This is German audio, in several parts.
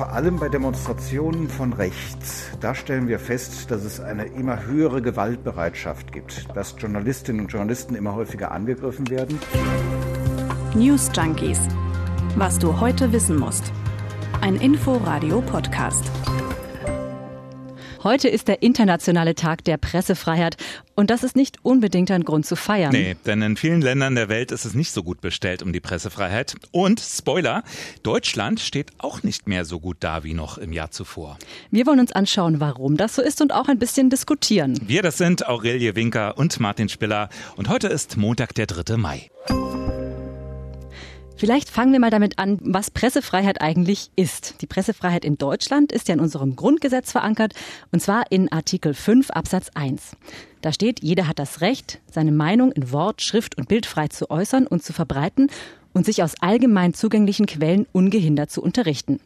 vor allem bei Demonstrationen von rechts. Da stellen wir fest, dass es eine immer höhere Gewaltbereitschaft gibt, dass Journalistinnen und Journalisten immer häufiger angegriffen werden. News Junkies. Was du heute wissen musst. Ein Info-Radio-Podcast. Heute ist der internationale Tag der Pressefreiheit und das ist nicht unbedingt ein Grund zu feiern. Nee, denn in vielen Ländern der Welt ist es nicht so gut bestellt um die Pressefreiheit. Und, Spoiler, Deutschland steht auch nicht mehr so gut da wie noch im Jahr zuvor. Wir wollen uns anschauen, warum das so ist und auch ein bisschen diskutieren. Wir, das sind Aurelie Winker und Martin Spiller und heute ist Montag, der 3. Mai. Vielleicht fangen wir mal damit an, was Pressefreiheit eigentlich ist. Die Pressefreiheit in Deutschland ist ja in unserem Grundgesetz verankert, und zwar in Artikel 5 Absatz 1. Da steht, jeder hat das Recht, seine Meinung in Wort, Schrift und Bild frei zu äußern und zu verbreiten und sich aus allgemein zugänglichen Quellen ungehindert zu unterrichten.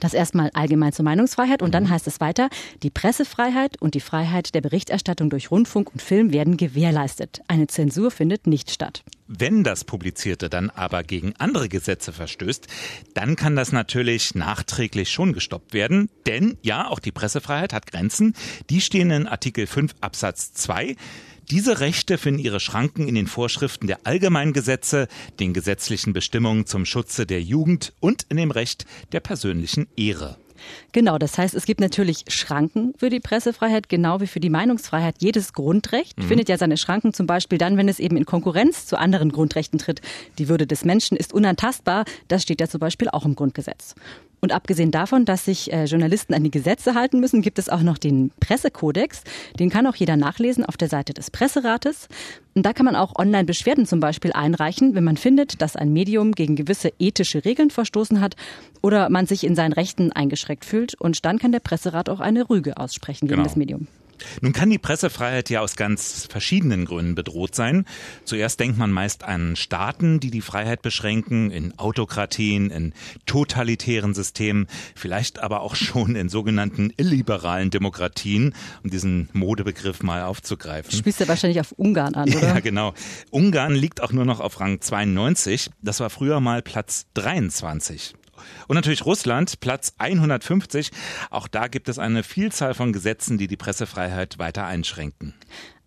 Das erstmal allgemein zur Meinungsfreiheit und dann mhm. heißt es weiter, die Pressefreiheit und die Freiheit der Berichterstattung durch Rundfunk und Film werden gewährleistet. Eine Zensur findet nicht statt. Wenn das Publizierte dann aber gegen andere Gesetze verstößt, dann kann das natürlich nachträglich schon gestoppt werden. Denn ja, auch die Pressefreiheit hat Grenzen. Die stehen in Artikel 5 Absatz 2. Diese Rechte finden ihre Schranken in den Vorschriften der allgemeinen Gesetze, den gesetzlichen Bestimmungen zum Schutze der Jugend und in dem Recht der persönlichen Ehre. Genau, das heißt, es gibt natürlich Schranken für die Pressefreiheit, genau wie für die Meinungsfreiheit. Jedes Grundrecht mhm. findet ja seine Schranken zum Beispiel dann, wenn es eben in Konkurrenz zu anderen Grundrechten tritt. Die Würde des Menschen ist unantastbar. Das steht ja zum Beispiel auch im Grundgesetz. Und abgesehen davon, dass sich äh, Journalisten an die Gesetze halten müssen, gibt es auch noch den Pressekodex. Den kann auch jeder nachlesen auf der Seite des Presserates. Und da kann man auch online Beschwerden zum Beispiel einreichen, wenn man findet, dass ein Medium gegen gewisse ethische Regeln verstoßen hat oder man sich in seinen Rechten eingeschränkt fühlt. Und dann kann der Presserat auch eine Rüge aussprechen gegen genau. das Medium. Nun kann die Pressefreiheit ja aus ganz verschiedenen Gründen bedroht sein. Zuerst denkt man meist an Staaten, die die Freiheit beschränken, in Autokratien, in totalitären Systemen, vielleicht aber auch schon in sogenannten illiberalen Demokratien, um diesen Modebegriff mal aufzugreifen. Du spielst ja wahrscheinlich auf Ungarn an, oder? Ja, genau. Ungarn liegt auch nur noch auf Rang 92. Das war früher mal Platz 23. Und natürlich Russland, Platz 150. Auch da gibt es eine Vielzahl von Gesetzen, die die Pressefreiheit weiter einschränken.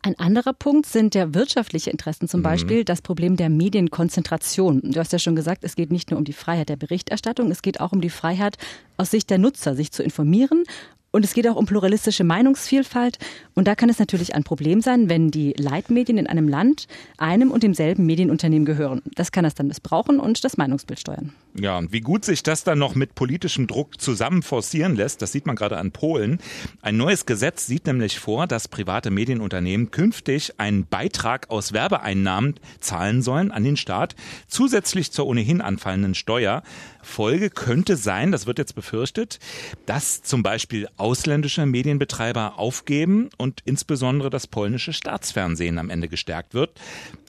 Ein anderer Punkt sind ja wirtschaftliche Interessen, zum mhm. Beispiel das Problem der Medienkonzentration. Du hast ja schon gesagt, es geht nicht nur um die Freiheit der Berichterstattung, es geht auch um die Freiheit aus Sicht der Nutzer, sich zu informieren und es geht auch um pluralistische Meinungsvielfalt. Und da kann es natürlich ein Problem sein, wenn die Leitmedien in einem Land einem und demselben Medienunternehmen gehören. Das kann das dann missbrauchen und das Meinungsbild steuern. Ja, und wie gut sich das dann noch mit politischem Druck zusammen forcieren lässt, das sieht man gerade an Polen. Ein neues Gesetz sieht nämlich vor, dass private Medienunternehmen künftig einen Beitrag aus Werbeeinnahmen zahlen sollen an den Staat, zusätzlich zur ohnehin anfallenden Steuer. Folge könnte sein, das wird jetzt befürchtet, dass zum Beispiel ausländische Medienbetreiber aufgeben und insbesondere das polnische Staatsfernsehen am Ende gestärkt wird.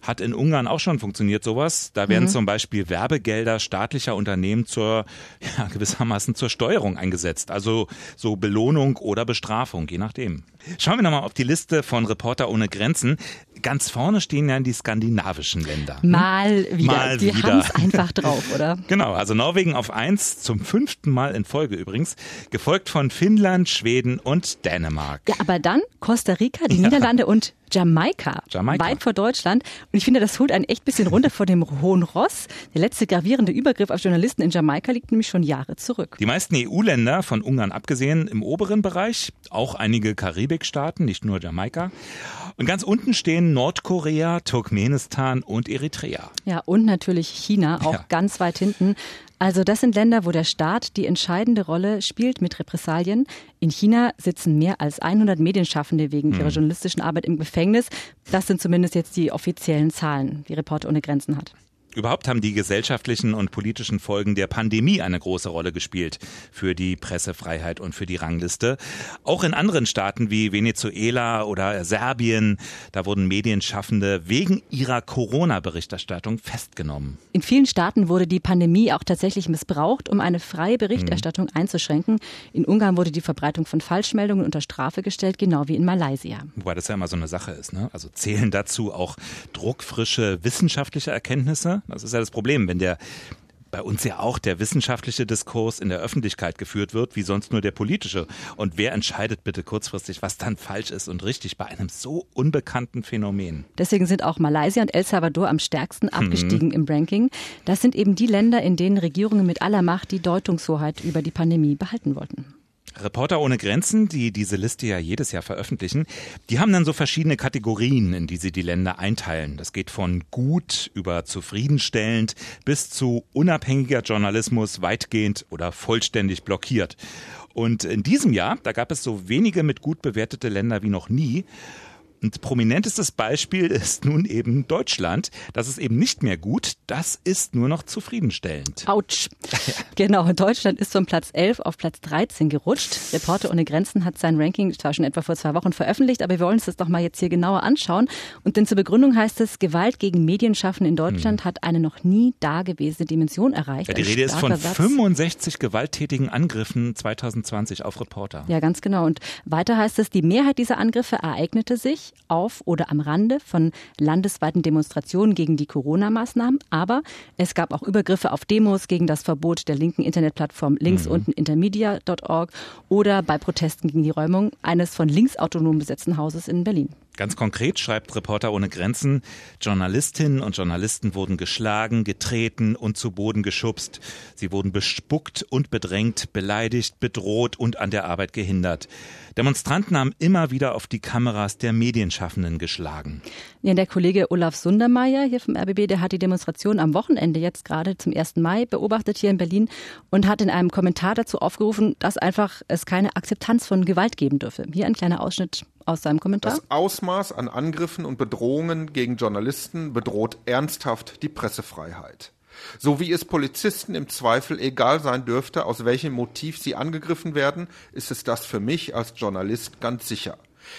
Hat in Ungarn auch schon funktioniert sowas. Da werden mhm. zum Beispiel Werbegelder staatlicher Unternehmen zur, ja, gewissermaßen zur Steuerung eingesetzt. Also so Belohnung oder Bestrafung, je nachdem. Schauen wir nochmal auf die Liste von Reporter ohne Grenzen. Ganz vorne stehen ja die skandinavischen Länder. Mal wieder. Mal die haben es einfach drauf, oder? Genau, also Norwegen auf eins, zum fünften Mal in Folge übrigens, gefolgt von Finnland, Schweden und Dänemark. Ja, aber dann Costa Rica, die ja. Niederlande und Jamaika, Jamaika, weit vor Deutschland. Und ich finde, das holt einen echt bisschen runter vor dem hohen Ross. Der letzte gravierende Übergriff auf Journalisten in Jamaika liegt nämlich schon Jahre zurück. Die meisten EU-Länder, von Ungarn abgesehen, im oberen Bereich, auch einige Karibikstaaten, nicht nur Jamaika. Und ganz unten stehen Nordkorea, Turkmenistan und Eritrea. Ja, und natürlich China, auch ja. ganz weit hinten. Also das sind Länder, wo der Staat die entscheidende Rolle spielt mit Repressalien. In China sitzen mehr als 100 Medienschaffende wegen ihrer hm. journalistischen Arbeit im Gefängnis. Das sind zumindest jetzt die offiziellen Zahlen, die Reporter ohne Grenzen hat. Überhaupt haben die gesellschaftlichen und politischen Folgen der Pandemie eine große Rolle gespielt für die Pressefreiheit und für die Rangliste. Auch in anderen Staaten wie Venezuela oder Serbien, da wurden Medienschaffende wegen ihrer Corona-Berichterstattung festgenommen. In vielen Staaten wurde die Pandemie auch tatsächlich missbraucht, um eine freie Berichterstattung mhm. einzuschränken. In Ungarn wurde die Verbreitung von Falschmeldungen unter Strafe gestellt, genau wie in Malaysia. Wobei das ja immer so eine Sache ist. Ne? Also zählen dazu auch druckfrische wissenschaftliche Erkenntnisse? Das ist ja das Problem, wenn der bei uns ja auch der wissenschaftliche Diskurs in der Öffentlichkeit geführt wird, wie sonst nur der politische. Und wer entscheidet bitte kurzfristig, was dann falsch ist und richtig bei einem so unbekannten Phänomen? Deswegen sind auch Malaysia und El Salvador am stärksten mhm. abgestiegen mhm. im Ranking. Das sind eben die Länder, in denen Regierungen mit aller Macht die Deutungshoheit über die Pandemie behalten wollten. Reporter ohne Grenzen, die diese Liste ja jedes Jahr veröffentlichen, die haben dann so verschiedene Kategorien, in die sie die Länder einteilen. Das geht von gut über zufriedenstellend bis zu unabhängiger Journalismus weitgehend oder vollständig blockiert. Und in diesem Jahr, da gab es so wenige mit gut bewertete Länder wie noch nie. Und prominentestes Beispiel ist nun eben Deutschland. Das ist eben nicht mehr gut, das ist nur noch zufriedenstellend. Autsch. genau, Deutschland ist von Platz 11 auf Platz 13 gerutscht. Reporter ohne Grenzen hat sein Ranking zwar schon etwa vor zwei Wochen veröffentlicht, aber wir wollen uns das doch mal jetzt hier genauer anschauen. Und denn zur Begründung heißt es, Gewalt gegen Medienschaffen in Deutschland hm. hat eine noch nie dagewesene Dimension erreicht. Ja, die Rede ist von Satz. 65 gewalttätigen Angriffen 2020 auf Reporter. Ja, ganz genau. Und weiter heißt es, die Mehrheit dieser Angriffe ereignete sich auf oder am Rande von landesweiten Demonstrationen gegen die Corona-Maßnahmen. Aber es gab auch Übergriffe auf Demos gegen das Verbot der linken Internetplattform links mhm. unten intermedia.org oder bei Protesten gegen die Räumung eines von links autonom besetzten Hauses in Berlin. Ganz konkret schreibt Reporter ohne Grenzen, Journalistinnen und Journalisten wurden geschlagen, getreten und zu Boden geschubst. Sie wurden bespuckt und bedrängt, beleidigt, bedroht und an der Arbeit gehindert. Demonstranten haben immer wieder auf die Kameras der Medienschaffenden geschlagen. Ja, der Kollege Olaf Sundermeier hier vom RBB, der hat die Demonstration am Wochenende jetzt gerade zum 1. Mai beobachtet hier in Berlin und hat in einem Kommentar dazu aufgerufen, dass einfach es keine Akzeptanz von Gewalt geben dürfe. Hier ein kleiner Ausschnitt aus seinem Kommentar. Das Ausmaß an Angriffen und Bedrohungen gegen Journalisten bedroht ernsthaft die Pressefreiheit. So wie es Polizisten im Zweifel egal sein dürfte, aus welchem Motiv sie angegriffen werden, ist es das für mich als Journalist ganz sicher.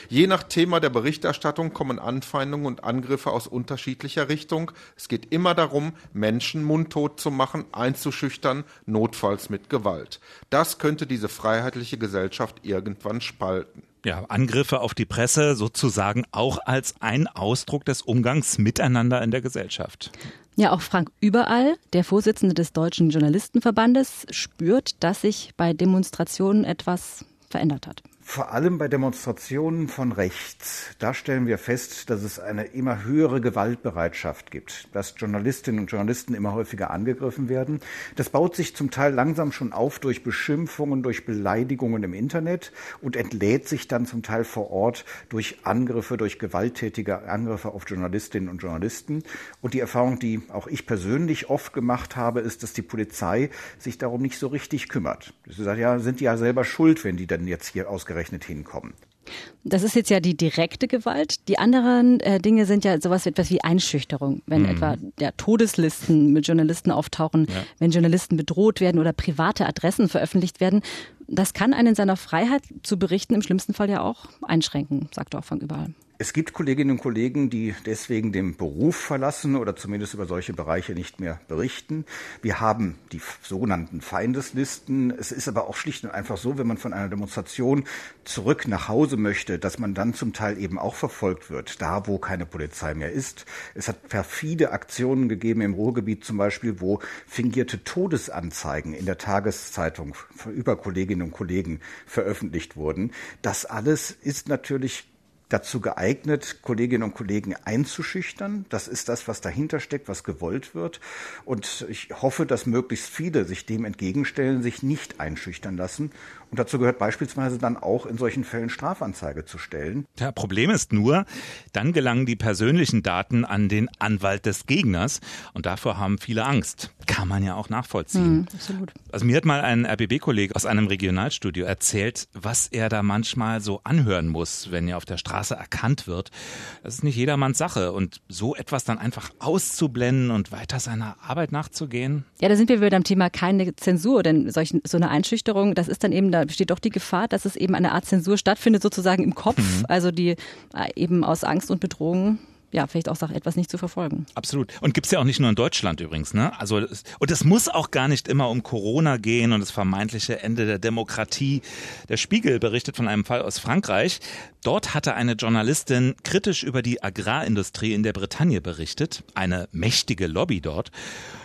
Je nach Thema der Berichterstattung kommen Anfeindungen und Angriffe aus unterschiedlicher Richtung. Es geht immer darum, Menschen mundtot zu machen, einzuschüchtern, notfalls mit Gewalt. Das könnte diese freiheitliche Gesellschaft irgendwann spalten ja, Angriffe auf die Presse sozusagen auch als ein Ausdruck des Umgangs miteinander in der Gesellschaft. Ja, auch Frank Überall, der Vorsitzende des Deutschen Journalistenverbandes, spürt, dass sich bei Demonstrationen etwas verändert hat. Vor allem bei Demonstrationen von rechts, da stellen wir fest, dass es eine immer höhere Gewaltbereitschaft gibt, dass Journalistinnen und Journalisten immer häufiger angegriffen werden. Das baut sich zum Teil langsam schon auf durch Beschimpfungen, durch Beleidigungen im Internet und entlädt sich dann zum Teil vor Ort durch Angriffe, durch gewalttätige Angriffe auf Journalistinnen und Journalisten. Und die Erfahrung, die auch ich persönlich oft gemacht habe, ist, dass die Polizei sich darum nicht so richtig kümmert. Sie sagt, ja, sind die ja selber schuld, wenn die dann jetzt hier ausgerechnet ausgerechnet hinkommen. Das ist jetzt ja die direkte Gewalt. Die anderen äh, Dinge sind ja sowas etwas wie Einschüchterung, wenn mhm. etwa ja, Todeslisten mit Journalisten auftauchen, ja. wenn Journalisten bedroht werden oder private Adressen veröffentlicht werden. Das kann einen in seiner Freiheit zu berichten im schlimmsten Fall ja auch einschränken, sagt auch von überall. Es gibt Kolleginnen und Kollegen, die deswegen den Beruf verlassen oder zumindest über solche Bereiche nicht mehr berichten. Wir haben die sogenannten Feindeslisten. Es ist aber auch schlicht und einfach so, wenn man von einer Demonstration zurück nach Hause möchte, dass man dann zum Teil eben auch verfolgt wird, da wo keine Polizei mehr ist. Es hat perfide Aktionen gegeben im Ruhrgebiet zum Beispiel, wo fingierte Todesanzeigen in der Tageszeitung über Kolleginnen und Kollegen veröffentlicht wurden. Das alles ist natürlich dazu geeignet, Kolleginnen und Kollegen einzuschüchtern. Das ist das, was dahinter steckt, was gewollt wird. Und ich hoffe, dass möglichst viele sich dem entgegenstellen, sich nicht einschüchtern lassen und dazu gehört beispielsweise dann auch in solchen Fällen Strafanzeige zu stellen. Ja, Problem ist nur, dann gelangen die persönlichen Daten an den Anwalt des Gegners und davor haben viele Angst. Kann man ja auch nachvollziehen. Mhm, absolut. Also mir hat mal ein RBB-Kollege aus einem Regionalstudio erzählt, was er da manchmal so anhören muss, wenn er auf der Straße erkannt wird. Das ist nicht jedermanns Sache und so etwas dann einfach auszublenden und weiter seiner Arbeit nachzugehen. Ja, da sind wir wieder am Thema keine Zensur, denn solch, so eine Einschüchterung, das ist dann eben da besteht doch die Gefahr, dass es eben eine Art Zensur stattfindet, sozusagen im Kopf, mhm. also die äh, eben aus Angst und Bedrohung ja, vielleicht auch sagt, etwas nicht zu verfolgen. Absolut. Und gibt's ja auch nicht nur in Deutschland übrigens, ne? Also, und es muss auch gar nicht immer um Corona gehen und das vermeintliche Ende der Demokratie. Der Spiegel berichtet von einem Fall aus Frankreich. Dort hatte eine Journalistin kritisch über die Agrarindustrie in der Bretagne berichtet. Eine mächtige Lobby dort.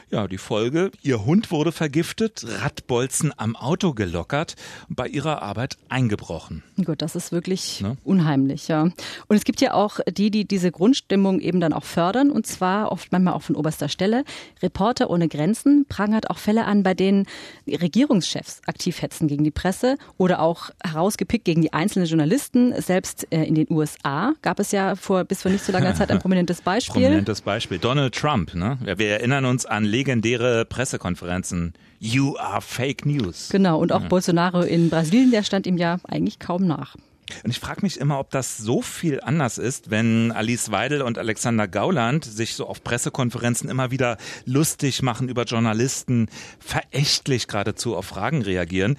Ja, die Folge, ihr Hund wurde vergiftet, Radbolzen am Auto gelockert und bei ihrer Arbeit eingebrochen. Gut, das ist wirklich ne? unheimlich, ja. Und es gibt ja auch die, die diese Grundstimmung eben dann auch fördern und zwar oft manchmal auch von oberster Stelle. Reporter ohne Grenzen prangert auch Fälle an, bei denen Regierungschefs aktiv hetzen gegen die Presse oder auch herausgepickt gegen die einzelnen Journalisten. Selbst äh, in den USA gab es ja vor bis vor nicht so langer Zeit ein prominentes Beispiel. Prominentes Beispiel. Donald Trump, ne? Wir erinnern uns an legendäre Pressekonferenzen. You are fake news. Genau, und auch ja. Bolsonaro in Brasilien, der stand ihm ja eigentlich kaum nach. Und ich frage mich immer, ob das so viel anders ist, wenn Alice Weidel und Alexander Gauland sich so auf Pressekonferenzen immer wieder lustig machen über Journalisten, verächtlich geradezu auf Fragen reagieren.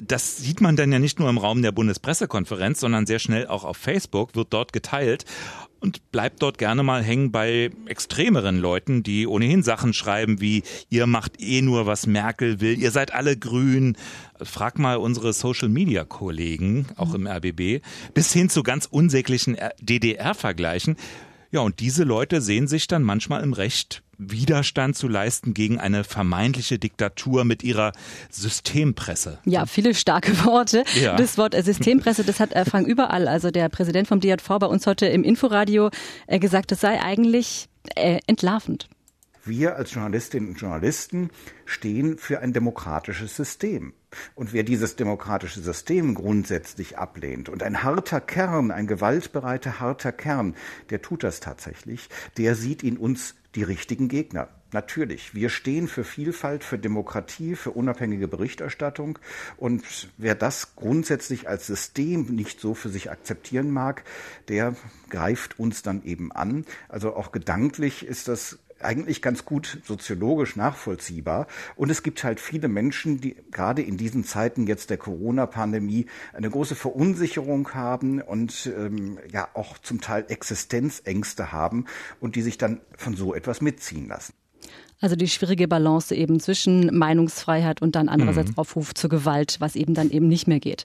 Das sieht man dann ja nicht nur im Raum der Bundespressekonferenz, sondern sehr schnell auch auf Facebook, wird dort geteilt und bleibt dort gerne mal hängen bei extremeren Leuten, die ohnehin Sachen schreiben wie ihr macht eh nur, was Merkel will, ihr seid alle grün. Frag mal unsere Social-Media-Kollegen, auch im RBB, bis hin zu ganz unsäglichen DDR-Vergleichen. Ja, und diese Leute sehen sich dann manchmal im Recht, Widerstand zu leisten gegen eine vermeintliche Diktatur mit ihrer Systempresse. Ja, viele starke Worte. Ja. Das Wort äh, Systempresse, das hat äh, Frank überall, also der Präsident vom DJV bei uns heute im Inforadio äh, gesagt, das sei eigentlich entlarvend. Wir als Journalistinnen und Journalisten stehen für ein demokratisches System. Und wer dieses demokratische System grundsätzlich ablehnt und ein harter Kern, ein gewaltbereiter harter Kern, der tut das tatsächlich, der sieht in uns die richtigen Gegner. Natürlich, wir stehen für Vielfalt, für Demokratie, für unabhängige Berichterstattung. Und wer das grundsätzlich als System nicht so für sich akzeptieren mag, der greift uns dann eben an. Also auch gedanklich ist das eigentlich ganz gut soziologisch nachvollziehbar. Und es gibt halt viele Menschen, die gerade in diesen Zeiten jetzt der Corona-Pandemie eine große Verunsicherung haben und ähm, ja auch zum Teil Existenzängste haben und die sich dann von so etwas mitziehen lassen. Also die schwierige Balance eben zwischen Meinungsfreiheit und dann andererseits mhm. Aufruf zur Gewalt, was eben dann eben nicht mehr geht.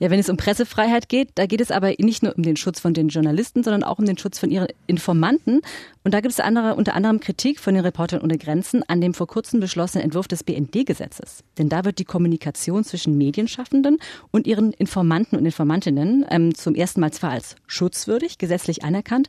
Ja, wenn es um Pressefreiheit geht, da geht es aber nicht nur um den Schutz von den Journalisten, sondern auch um den Schutz von ihren Informanten. Und da gibt es andere, unter anderem Kritik von den Reportern ohne Grenzen an dem vor kurzem beschlossenen Entwurf des BND-Gesetzes. Denn da wird die Kommunikation zwischen Medienschaffenden und ihren Informanten und Informantinnen ähm, zum ersten Mal zwar als schutzwürdig gesetzlich anerkannt,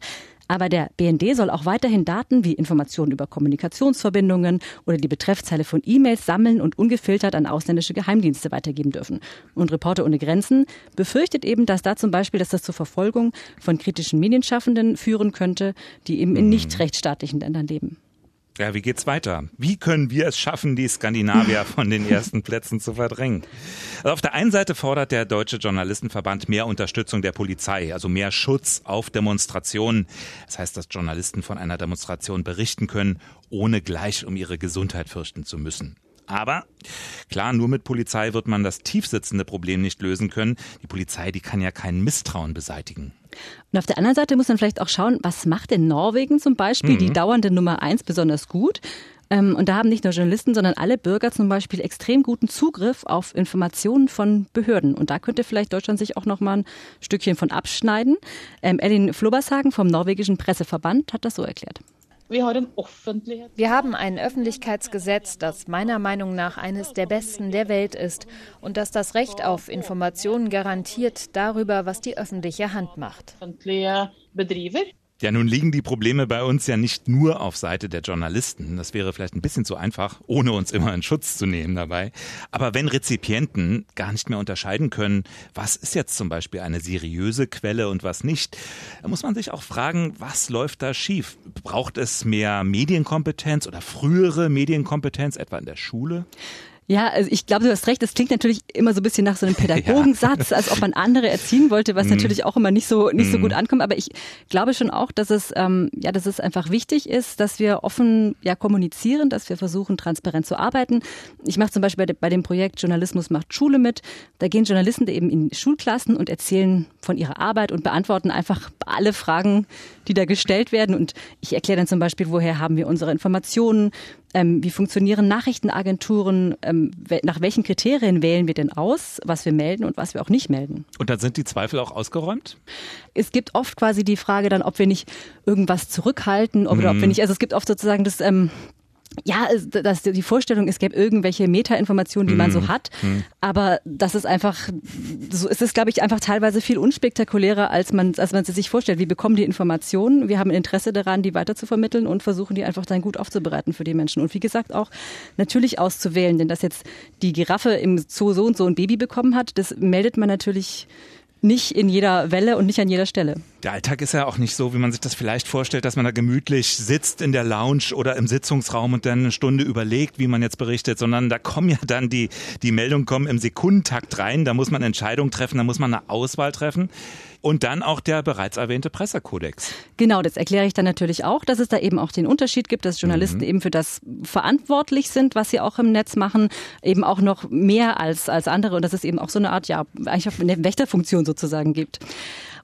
aber der BND soll auch weiterhin Daten wie Informationen über Kommunikationsverbindungen oder die Betreffzeile von E-Mails sammeln und ungefiltert an ausländische Geheimdienste weitergeben dürfen. Und Reporter ohne Grenzen befürchtet eben, dass da zum Beispiel, dass das zur Verfolgung von kritischen Medienschaffenden führen könnte, die eben in mhm. nicht rechtsstaatlichen Ländern leben. Ja, wie geht's weiter? Wie können wir es schaffen, die Skandinavier von den ersten Plätzen zu verdrängen? Also auf der einen Seite fordert der Deutsche Journalistenverband mehr Unterstützung der Polizei, also mehr Schutz auf Demonstrationen. Das heißt, dass Journalisten von einer Demonstration berichten können, ohne gleich um ihre Gesundheit fürchten zu müssen. Aber klar, nur mit Polizei wird man das tiefsitzende Problem nicht lösen können. Die Polizei, die kann ja kein Misstrauen beseitigen. Und auf der anderen Seite muss man vielleicht auch schauen, was macht in Norwegen zum Beispiel mhm. die dauernde Nummer eins besonders gut? Ähm, und da haben nicht nur Journalisten, sondern alle Bürger zum Beispiel extrem guten Zugriff auf Informationen von Behörden. Und da könnte vielleicht Deutschland sich auch noch mal ein Stückchen von abschneiden. Ähm, Elin Flobershagen vom norwegischen Presseverband hat das so erklärt. Wir haben ein Öffentlichkeitsgesetz, das meiner Meinung nach eines der besten der Welt ist und das das Recht auf Informationen garantiert darüber, was die öffentliche Hand macht. Ja, nun liegen die Probleme bei uns ja nicht nur auf Seite der Journalisten. Das wäre vielleicht ein bisschen zu einfach, ohne uns immer in Schutz zu nehmen dabei. Aber wenn Rezipienten gar nicht mehr unterscheiden können, was ist jetzt zum Beispiel eine seriöse Quelle und was nicht, dann muss man sich auch fragen, was läuft da schief? Braucht es mehr Medienkompetenz oder frühere Medienkompetenz, etwa in der Schule? Ja, also ich glaube, du hast recht. Das klingt natürlich immer so ein bisschen nach so einem Pädagogensatz, ja. als ob man andere erziehen wollte, was mm. natürlich auch immer nicht so nicht mm. so gut ankommt. Aber ich glaube schon auch, dass es ähm, ja, dass es einfach wichtig ist, dass wir offen ja kommunizieren, dass wir versuchen transparent zu arbeiten. Ich mache zum Beispiel bei, bei dem Projekt Journalismus macht Schule mit. Da gehen Journalisten eben in Schulklassen und erzählen von ihrer Arbeit und beantworten einfach alle Fragen, die da gestellt werden. Und ich erkläre dann zum Beispiel, woher haben wir unsere Informationen, ähm, wie funktionieren Nachrichtenagenturen, ähm, nach welchen Kriterien wählen wir denn aus, was wir melden und was wir auch nicht melden. Und dann sind die Zweifel auch ausgeräumt? Es gibt oft quasi die Frage dann, ob wir nicht irgendwas zurückhalten oder mhm. ob wir nicht, also es gibt oft sozusagen das, ähm, ja, dass die Vorstellung, es gäbe irgendwelche Metainformationen, die man so mhm. hat. Mm. Aber das ist einfach, so ist es, glaube ich, einfach teilweise viel unspektakulärer, als man, als man sich vorstellt. Wir bekommen die Informationen, wir haben ein Interesse daran, die weiter zu vermitteln und versuchen die einfach dann gut aufzubereiten für die Menschen. Und wie gesagt, auch natürlich auszuwählen, denn dass jetzt die Giraffe im Zoo so und so ein Baby bekommen hat, das meldet man natürlich nicht in jeder Welle und nicht an jeder Stelle. Der Alltag ist ja auch nicht so, wie man sich das vielleicht vorstellt, dass man da gemütlich sitzt in der Lounge oder im Sitzungsraum und dann eine Stunde überlegt, wie man jetzt berichtet, sondern da kommen ja dann die, die Meldungen kommen im Sekundentakt rein, da muss man Entscheidungen treffen, da muss man eine Auswahl treffen. Und dann auch der bereits erwähnte Pressekodex. Genau, das erkläre ich dann natürlich auch, dass es da eben auch den Unterschied gibt, dass Journalisten mhm. eben für das verantwortlich sind, was sie auch im Netz machen, eben auch noch mehr als, als andere und dass es eben auch so eine Art, ja, eigentlich eine Wächterfunktion sozusagen gibt.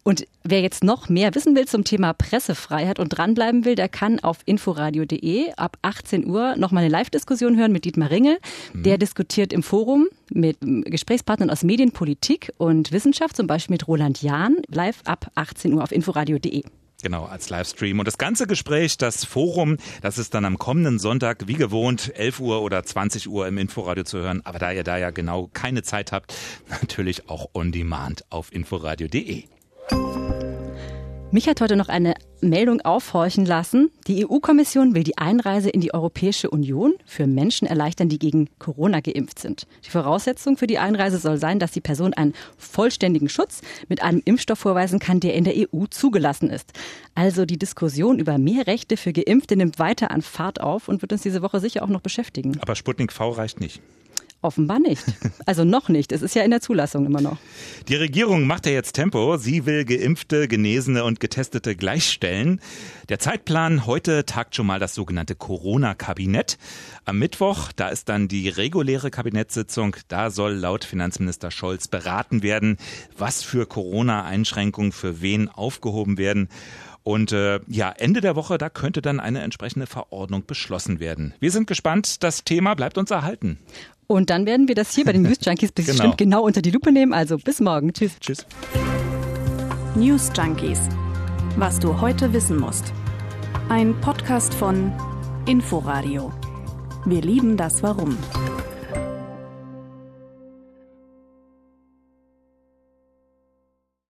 Und wer jetzt noch mehr wissen will zum Thema Pressefreiheit und dranbleiben will, der kann auf inforadio.de ab 18 Uhr nochmal eine Live-Diskussion hören mit Dietmar Ringel. Mhm. Der diskutiert im Forum mit Gesprächspartnern aus Medienpolitik und Wissenschaft, zum Beispiel mit Roland Jahn, live ab 18 Uhr auf inforadio.de. Genau, als Livestream. Und das ganze Gespräch, das Forum, das ist dann am kommenden Sonntag, wie gewohnt, 11 Uhr oder 20 Uhr im Inforadio zu hören. Aber da ihr da ja genau keine Zeit habt, natürlich auch on demand auf inforadio.de. Mich hat heute noch eine Meldung aufhorchen lassen. Die EU-Kommission will die Einreise in die Europäische Union für Menschen erleichtern, die gegen Corona geimpft sind. Die Voraussetzung für die Einreise soll sein, dass die Person einen vollständigen Schutz mit einem Impfstoff vorweisen kann, der in der EU zugelassen ist. Also die Diskussion über mehr Rechte für Geimpfte nimmt weiter an Fahrt auf und wird uns diese Woche sicher auch noch beschäftigen. Aber Sputnik V reicht nicht. Offenbar nicht. Also noch nicht. Es ist ja in der Zulassung immer noch. Die Regierung macht ja jetzt Tempo. Sie will Geimpfte, Genesene und Getestete gleichstellen. Der Zeitplan, heute tagt schon mal das sogenannte Corona-Kabinett. Am Mittwoch, da ist dann die reguläre Kabinettssitzung. Da soll laut Finanzminister Scholz beraten werden, was für Corona-Einschränkungen für wen aufgehoben werden. Und äh, ja, Ende der Woche, da könnte dann eine entsprechende Verordnung beschlossen werden. Wir sind gespannt. Das Thema bleibt uns erhalten. Und dann werden wir das hier bei den News Junkies bestimmt genau. genau unter die Lupe nehmen. Also bis morgen. Tschüss. Tschüss. News Junkies. Was du heute wissen musst. Ein Podcast von Inforadio. Wir lieben das Warum.